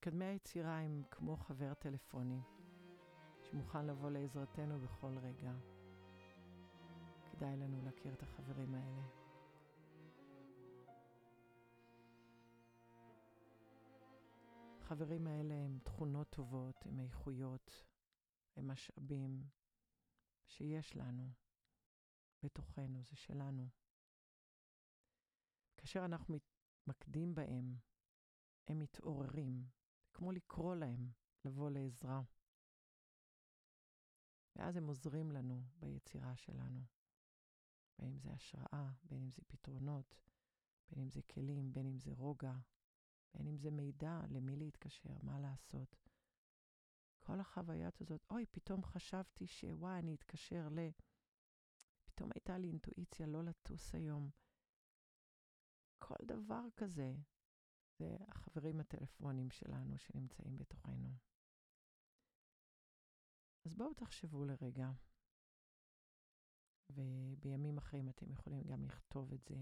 מקדמי היצירה הם כמו חבר טלפוני, שמוכן לבוא לעזרתנו בכל רגע. כדאי לנו להכיר את החברים האלה. החברים האלה הם תכונות טובות, הם איכויות, הם משאבים שיש לנו בתוכנו, זה שלנו. כאשר אנחנו מתמקדים בהם, הם מתעוררים, כמו לקרוא להם לבוא לעזרה. ואז הם עוזרים לנו ביצירה שלנו. בין אם זה השראה, בין אם זה פתרונות, בין אם זה כלים, בין אם זה רוגע, בין אם זה מידע למי להתקשר, מה לעשות. כל החוויית הזאת, אוי, פתאום חשבתי שוואי, אני אתקשר ל... פתאום הייתה לי אינטואיציה לא לטוס היום. כל דבר כזה, זה החברים הטלפונים שלנו שנמצאים בתוכנו. אז בואו תחשבו לרגע, ובימים אחרים אתם יכולים גם לכתוב את זה.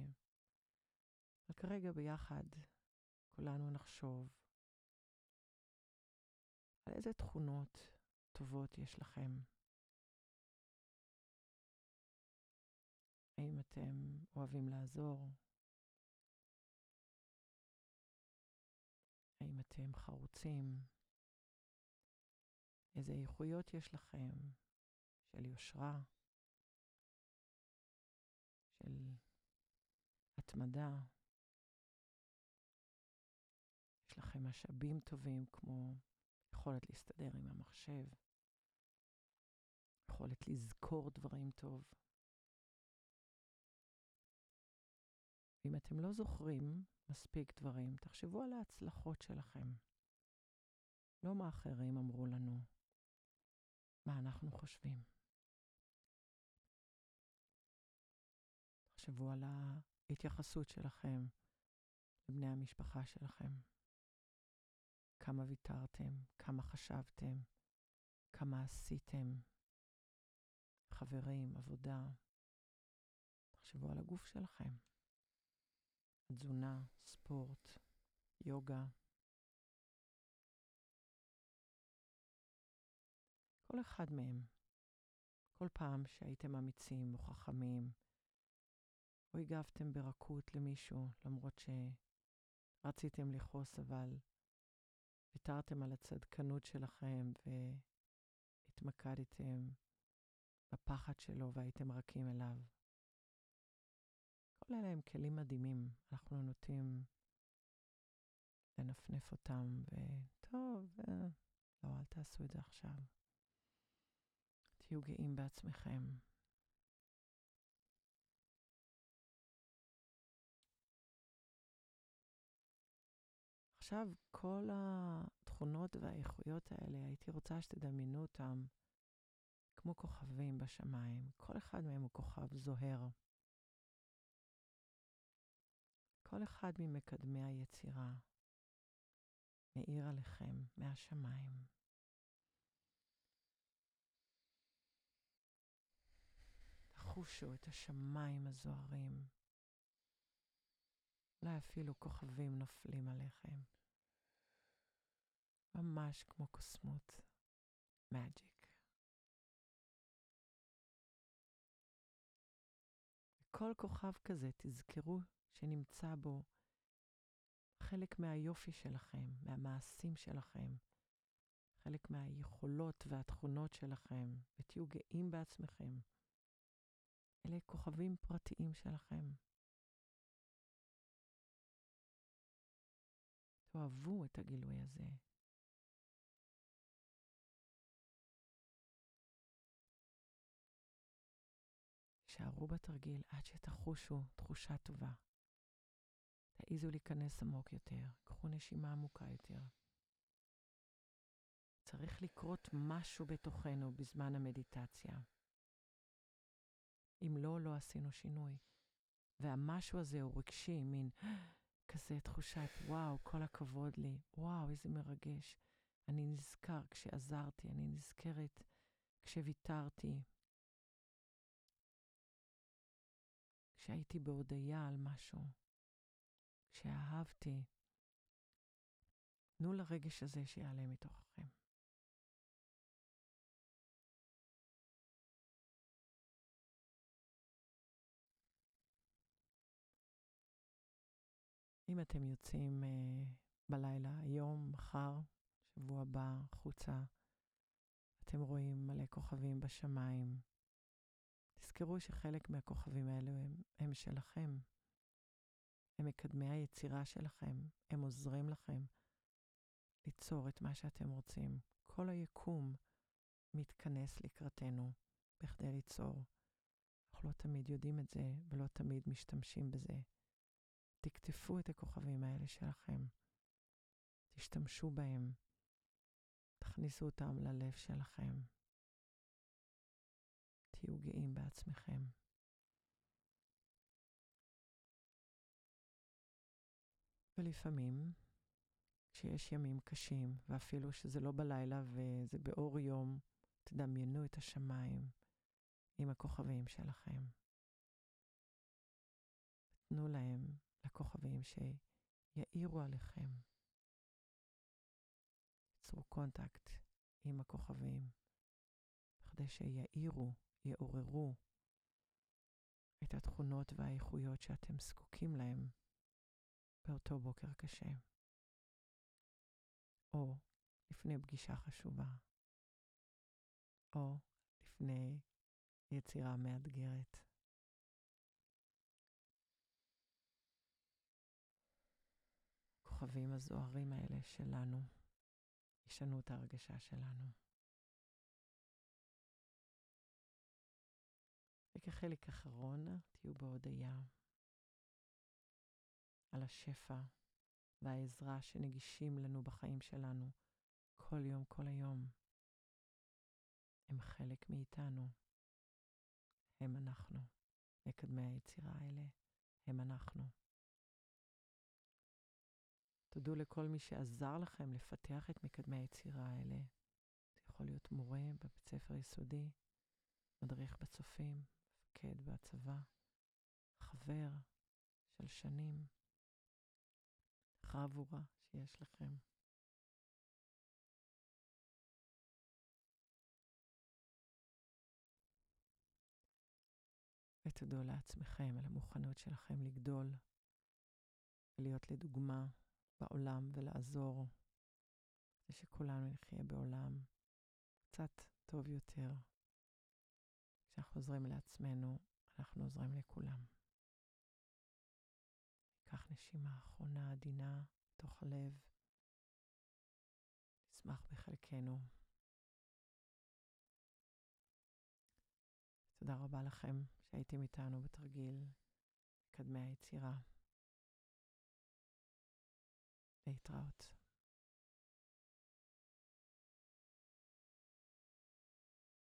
אבל כרגע ביחד, כולנו נחשוב על איזה תכונות טובות יש לכם. האם אתם אוהבים לעזור? האם אתם חרוצים? איזה איכויות יש לכם של יושרה, של התמדה? יש לכם משאבים טובים כמו יכולת להסתדר עם המחשב, יכולת לזכור דברים טוב. ואם אתם לא זוכרים מספיק דברים, תחשבו על ההצלחות שלכם. לא מה אחרים אמרו לנו, מה אנחנו חושבים. תחשבו על ההתייחסות שלכם לבני המשפחה שלכם. כמה ויתרתם, כמה חשבתם, כמה עשיתם, חברים, עבודה. תחשבו על הגוף שלכם. תזונה, ספורט, יוגה. כל אחד מהם. כל פעם שהייתם אמיצים או חכמים, או הגבתם ברכות למישהו, למרות שרציתם לכעוס, אבל ויתרתם על הצדקנות שלכם והתמקדתם בפחד שלו והייתם רכים אליו. כל אלה הם כלים מדהימים, אנחנו נוטים לנפנף אותם, וטוב, אה, לא, אל תעשו את זה עכשיו. תהיו גאים בעצמכם. עכשיו, כל התכונות והאיכויות האלה, הייתי רוצה שתדמיינו אותם כמו כוכבים בשמיים. כל אחד מהם הוא כוכב זוהר. כל אחד ממקדמי היצירה מאיר עליכם מהשמיים. תחושו את השמיים הזוהרים. אולי אפילו כוכבים נופלים עליכם. ממש כמו קוסמות. מג'יק. כל כוכב כזה, תזכרו שנמצא בו חלק מהיופי שלכם, מהמעשים שלכם, חלק מהיכולות והתכונות שלכם, ותהיו גאים בעצמכם. אלה כוכבים פרטיים שלכם. תאהבו את הגילוי הזה. שערו בתרגיל עד שתחושו תחושה טובה. תעיזו להיכנס עמוק יותר, קחו נשימה עמוקה יותר. צריך לקרות משהו בתוכנו בזמן המדיטציה. אם לא, לא עשינו שינוי. והמשהו הזה הוא רגשי, מין כזה תחושת, וואו, כל הכבוד לי, וואו, איזה מרגש. אני נזכר כשעזרתי, אני נזכרת כשוויתרתי, כשהייתי בהודיה על משהו. כשאהבתי, תנו לרגש הזה שיעלה מתוככם. אם אתם יוצאים uh, בלילה, היום, מחר, שבוע הבא, החוצה, אתם רואים מלא כוכבים בשמיים. תזכרו שחלק מהכוכבים האלו הם, הם שלכם. הם מקדמי היצירה שלכם, הם עוזרים לכם ליצור את מה שאתם רוצים. כל היקום מתכנס לקראתנו בכדי ליצור. אנחנו לא תמיד יודעים את זה ולא תמיד משתמשים בזה. תקטפו את הכוכבים האלה שלכם. תשתמשו בהם. תכניסו אותם ללב שלכם. תהיו גאים בעצמכם. ולפעמים, כשיש ימים קשים, ואפילו שזה לא בלילה וזה באור יום, תדמיינו את השמיים עם הכוכבים שלכם. תנו להם, לכוכבים, שיאירו עליכם. יצרו קונטקט עם הכוכבים, כדי שיאירו, יעוררו את התכונות והאיכויות שאתם זקוקים להם באותו בוקר קשה, או לפני פגישה חשובה, או לפני יצירה מאתגרת. הכוכבים הזוהרים האלה שלנו ישנו את ההרגשה שלנו. וכחלק אחרון, תהיו בהודיה על השפע והעזרה שנגישים לנו בחיים שלנו כל יום, כל היום. הם חלק מאיתנו. הם אנחנו. מקדמי היצירה האלה הם אנחנו. תודו לכל מי שעזר לכם לפתח את מקדמי היצירה האלה. זה יכול להיות מורה בבית ספר יסודי, מדריך בצופים, מפקד בצבא, חבר של שנים. חבורה שיש לכם. ותודו לעצמכם על המוכנות שלכם לגדול ולהיות לדוגמה בעולם ולעזור, כדי שכולנו נחיה בעולם קצת טוב יותר. כשאנחנו עוזרים לעצמנו, אנחנו עוזרים לכולם. קח נשימה אחרונה עדינה תוך הלב. נשמח בחלקנו. תודה רבה לכם שהייתם איתנו בתרגיל מקדמי היצירה. להתראות.